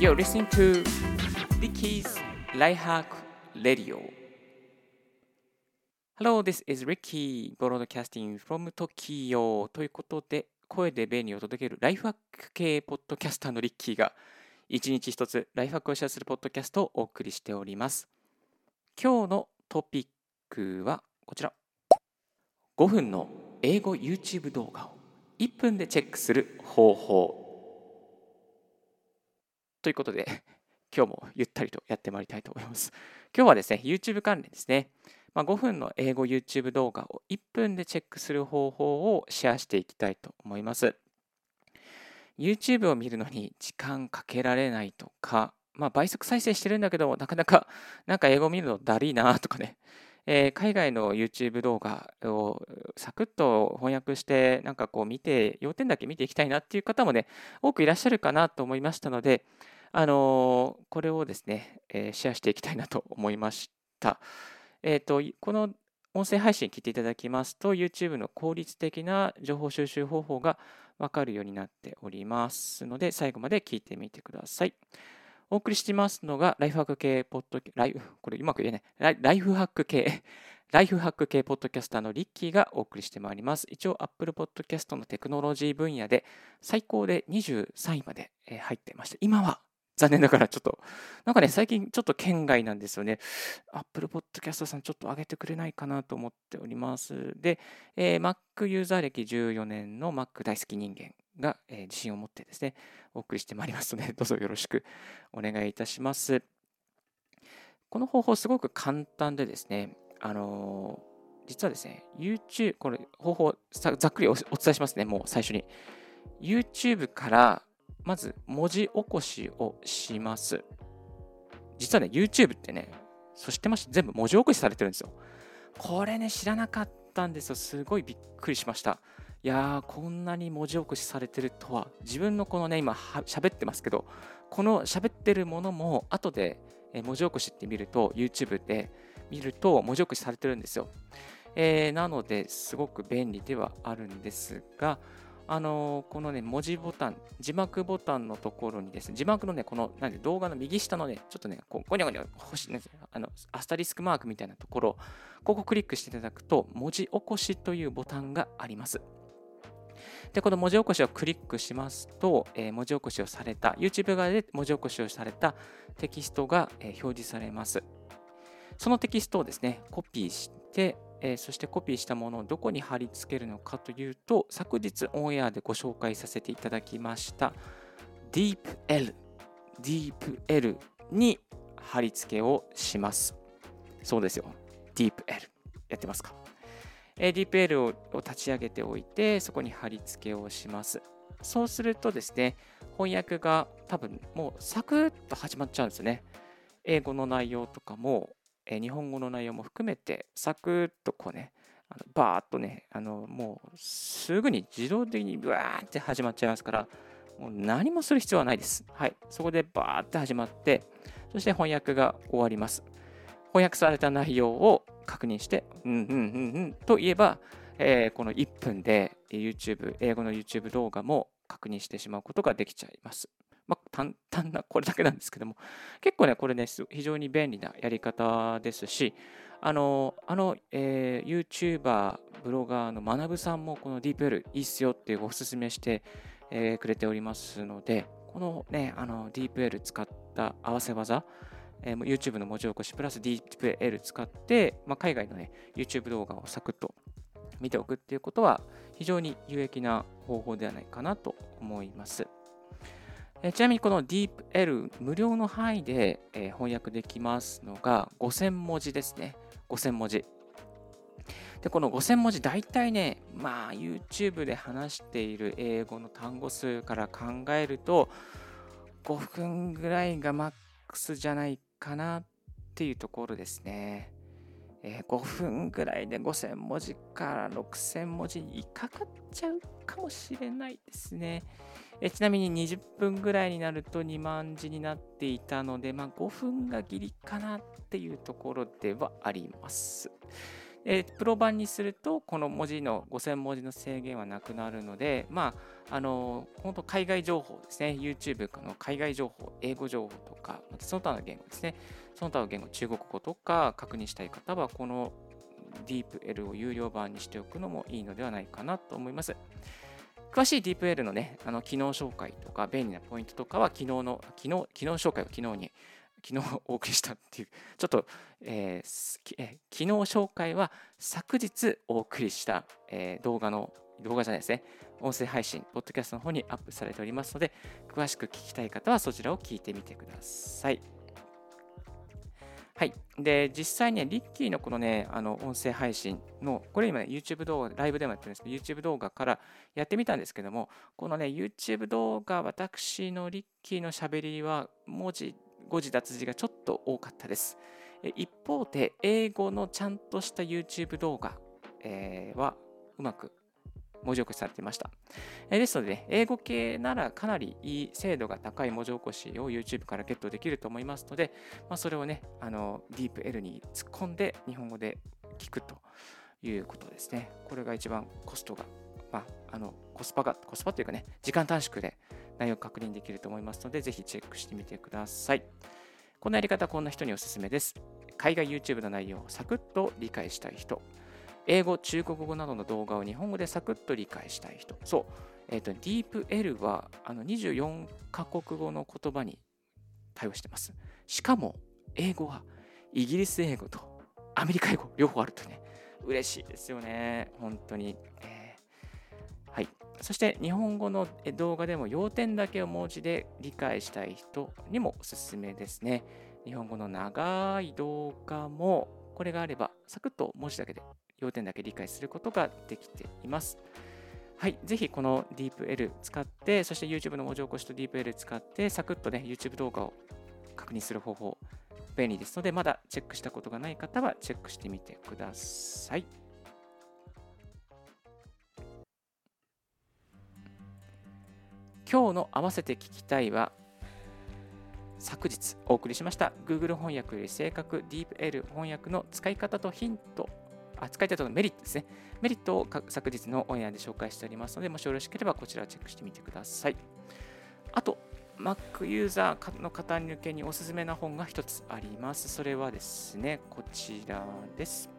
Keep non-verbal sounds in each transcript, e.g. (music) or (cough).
You're listening to Ricky's Lifehack Radio. Hello, this is Ricky broadcasting from Tokyo. ということで、声で便利を届けるライフハック系ポッドキャスターのリッキーが一日一つライフハックをシェアするポッドキャストをお送りしております。今日のトピックはこちら。5分の英語 YouTube 動画を1分でチェックする方法。ということで、(laughs) 今日もゆったりとやってまいりたいと思います。今日はですね、YouTube 関連ですね。まあ、5分の英語 YouTube 動画を1分でチェックする方法をシェアしていきたいと思います。YouTube を見るのに時間かけられないとか、まあ、倍速再生してるんだけど、なかなか、なんか英語見るのだりーなとかね、えー、海外の YouTube 動画をサクッと翻訳して、なんかこう見て、要点だけ見ていきたいなっていう方もね、多くいらっしゃるかなと思いましたので、あの、これをですね、えー、シェアしていきたいなと思いました。えっ、と、この音声配信聞いていただきますと、YouTube の効率的な情報収集方法がわかるようになっておりますので、最後まで聞いてみてください。お送りしてますのが、ライフハック系ポッドキャライフ、これうまく言えないライフハック系、ライフハック系ポッドキャスターのリッキーがお送りしてまいります。一応、Apple Podcast のテクノロジー分野で最高で23位まで入ってました。今は残念ながらちょっと、なんかね、最近ちょっと県外なんですよね。Apple Podcast さんちょっと上げてくれないかなと思っております。で、えー、Mac ユーザー歴14年の Mac 大好き人間が、えー、自信を持ってですね、お送りしてまいりますので、(laughs) どうぞよろしくお願いいたします。この方法すごく簡単でですね、あのー、実はですね、YouTube、これ方法ざっくりお伝えしますね、もう最初に。YouTube からまず文字起こしをします。実はね、YouTube ってね、そしてまし全部文字起こしされてるんですよ。これね、知らなかったんですよ。すごいびっくりしました。いやー、こんなに文字起こしされてるとは、自分のこのね、今喋ってますけど、この喋ってるものも後で文字起こしって見ると、YouTube で見ると文字起こしされてるんですよ。えー、なので、すごく便利ではあるんですが、あのこのね、文字ボタン、字幕ボタンのところにですね、字幕のね、このなんで動画の右下のね、ちょっとね、こうゴニョゴニョ星、ね、あのアスタリスクマークみたいなところ、ここクリックしていただくと、文字起こしというボタンがあります。で、この文字起こしをクリックしますと、えー、文字起こしをされた、YouTube 側で文字起こしをされたテキストが、えー、表示されます。そのテキストをですね、コピーして、えー、そしてコピーしたものをどこに貼り付けるのかというと、昨日オンエアでご紹介させていただきました DeepL、DeepL に貼り付けをします。そうですよ。DeepL。やってますか？DeepL を立ち上げておいて、そこに貼り付けをします。そうするとですね、翻訳が多分もうサクッと始まっちゃうんですよね。英語の内容とかもえ日本語の内容も含めて、サクッとこうね、あのバーッとね、あのもうすぐに自動的にブワーって始まっちゃいますから、もう何もする必要はないです。はい。そこでバーって始まって、そして翻訳が終わります。翻訳された内容を確認して、うんうんうんうんと言えば、えー、この1分で YouTube、英語の YouTube 動画も確認してしまうことができちゃいます。簡 (laughs) 単な、これだけなんですけども、結構ね、これね、非常に便利なやり方ですし、あの、あの、えー、YouTuber、ブロガーの学さんも、この DeepL いいっすよっていうおすすめして、えー、くれておりますので、このね、あの、DeepL 使った合わせ技、えー、YouTube の文字起こしプラス DeepL 使って、まあ、海外のね、YouTube 動画をサクッと見ておくっていうことは、非常に有益な方法ではないかなと思います。えちなみにこの DeepL 無料の範囲で、え翻訳できますのが5000文字ですね。5000文字。で、この5000文字、大体ね、まあ YouTube で話している英語の単語数から考えると5分ぐらいがマックスじゃないかなっていうところですね。えー、5分ぐらいで5000文字から6000文字にかかっちゃうかもしれないですね。えちなみに20分ぐらいになると2万字になっていたので、まあ、5分がギリかなっていうところではあります。でプロ版にすると、この文字の5000文字の制限はなくなるので、まあ、あの本当海外情報ですね、YouTube の海外情報、英語情報とか、またその他の言語ですね、その他の言語、中国語とか確認したい方は、この DeepL を有料版にしておくのもいいのではないかなと思います。詳しい DeepL のね、あの機能紹介とか便利なポイントとかは昨日の、昨日、機能紹介を昨日に、昨日お送りしたっていう、ちょっと、えーえー、機能紹介は昨日お送りした、えー、動画の、動画じゃないですね、音声配信、ポッドキャストの方にアップされておりますので、詳しく聞きたい方はそちらを聞いてみてください。はい。で、実際に、ね、リッキーのこのね、あの音声配信の、これ今ね、YouTube 動画、ライブでもやってるんですけど、YouTube 動画からやってみたんですけども、このね、YouTube 動画、私のリッキーのしゃべりは、文字、誤字脱字がちょっと多かったです。一方で、英語のちゃんとした YouTube 動画、え、はうまく文字起こしされていました。えですので、ね、英語系ならかなりいい精度が高い文字起こしを YouTube からゲットできると思いますので、まあ、それをね、あの DeepL に突っ込んで日本語で聞くということですね。これが一番コストが、まあ、あのコスパが、コスパというかね、時間短縮で内容確認できると思いますので、ぜひチェックしてみてください。このやり方、こんな人におすすめです。海外 YouTube の内容をサクッと理解したい人。英語、中国語などの動画を日本語でサクッと理解したい人。そう。えっ、ー、と、DeepL はあの24カ国語の言葉に対応してます。しかも、英語はイギリス英語とアメリカ英語両方あるとね、嬉しいですよね。本当に。え、はい。そして日本語の動画でも要点だけを文字で理解したい人にもおすすめですね。日本語の長い動画もこれがあればサクッと文字だけで要点だけ理解することができています。はい、ぜひこの DeepL 使って、そして YouTube の文字起こしと DeepL 使って、サクッとね、YouTube 動画を確認する方法、便利ですので、まだチェックしたことがない方はチェックしてみてください。今日の合わせて聞きたいは、昨日お送りしました Google 翻訳より正確 DeepL 翻訳の使い方とヒントあ使いたいとのメリットですね。メリットを昨日のオンエアで紹介しておりますので、もしよろしければこちらをチェックしてみてください。あと、Mac ユーザーの方向けにおすすめな本が一つあります。それはですね、こちらです。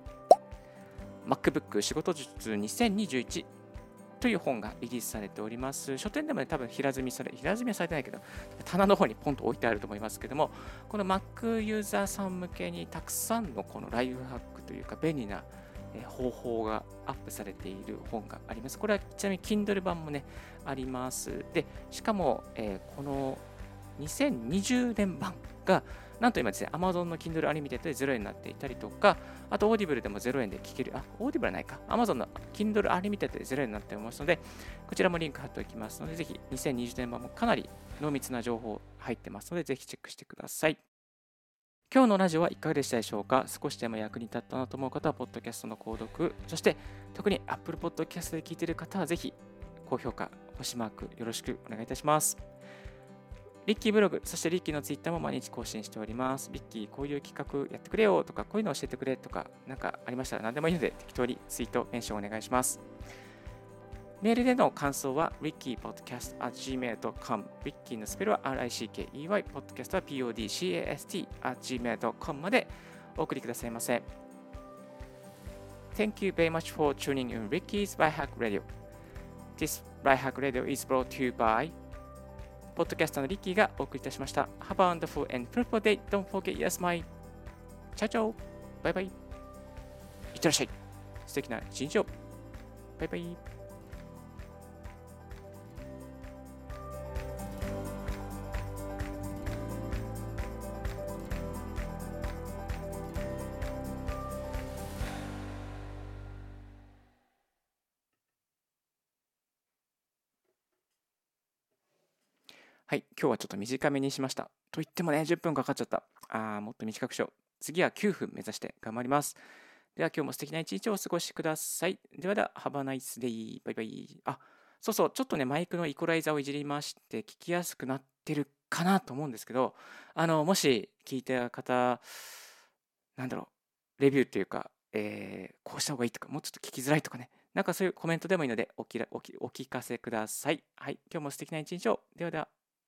MacBook 仕事術2021という本がリリースされております。書店でもね、多分平積みされ、平積みはされてないけど、棚の方にポンと置いてあると思いますけども、この Mac ユーザーさん向けにたくさんのこのライフハックというか便利な方法がアップされている本があります。これはちなみに Kindle 版もね、あります。で、しかも、えー、この2020年版が、なんと今ですね、Amazon の Kindle Unlimited で0円になっていたりとか、あと Audible でも0円で聞ける、あ、Audible はないか、Amazon の Kindle Unlimited で0円になっておりますので、こちらもリンク貼っておきますので、ぜひ2020年版もかなり濃密な情報入ってますので、ぜひチェックしてください。今日のラジオはいかがでしたでしょうか？少しでも役に立ったなと思う方は、ポッドキャストの購読、そして特に Apple Podcast で聞いている方は、ぜひ高評価、星マークよろしくお願いいたします。リッキーブログ、そしてリッキーのツイッターも毎日更新しております。リッキー、こういう企画やってくれよとか、こういうの教えてくれとか、なんかありましたら何でもいいので、適当にツイート、メンションお願いします。メールでの感想は、リッキーポッドキャストは gmail.com。リッキーのスペルは r-i-c-k-e-y、ポッドキャストは p-o-d-c-a-s-t.gmail.com までお送りくださいませ。Thank you very much for tuning in Ricky's Byhack Radio.This Byhack Radio is brought to you by ポッドキャストのリッキーがお送りいたしました。Have a wonderful and fruitful day. Don't forget your smile. チャチャオバイバイいってらっしゃい素敵な一日をバイバイはい、今日はちょっと短めにしました。と言ってもね、10分かかっちゃった。あー、もっと短くしよう。次は9分目指して頑張ります。では今日も素敵な一日をお過ごしください。ではでは、Have a nice day. バイバイ。あ、そうそう、ちょっとね、マイクのイコライザーをいじりまして、聞きやすくなってるかなと思うんですけど、あの、もし聞いた方、なんだろう、レビューっていうか、えー、こうした方がいいとか、もうちょっと聞きづらいとかね、なんかそういうコメントでもいいのでおきらおきお聞かせください。はい、今日も素敵な一日を。ではでは。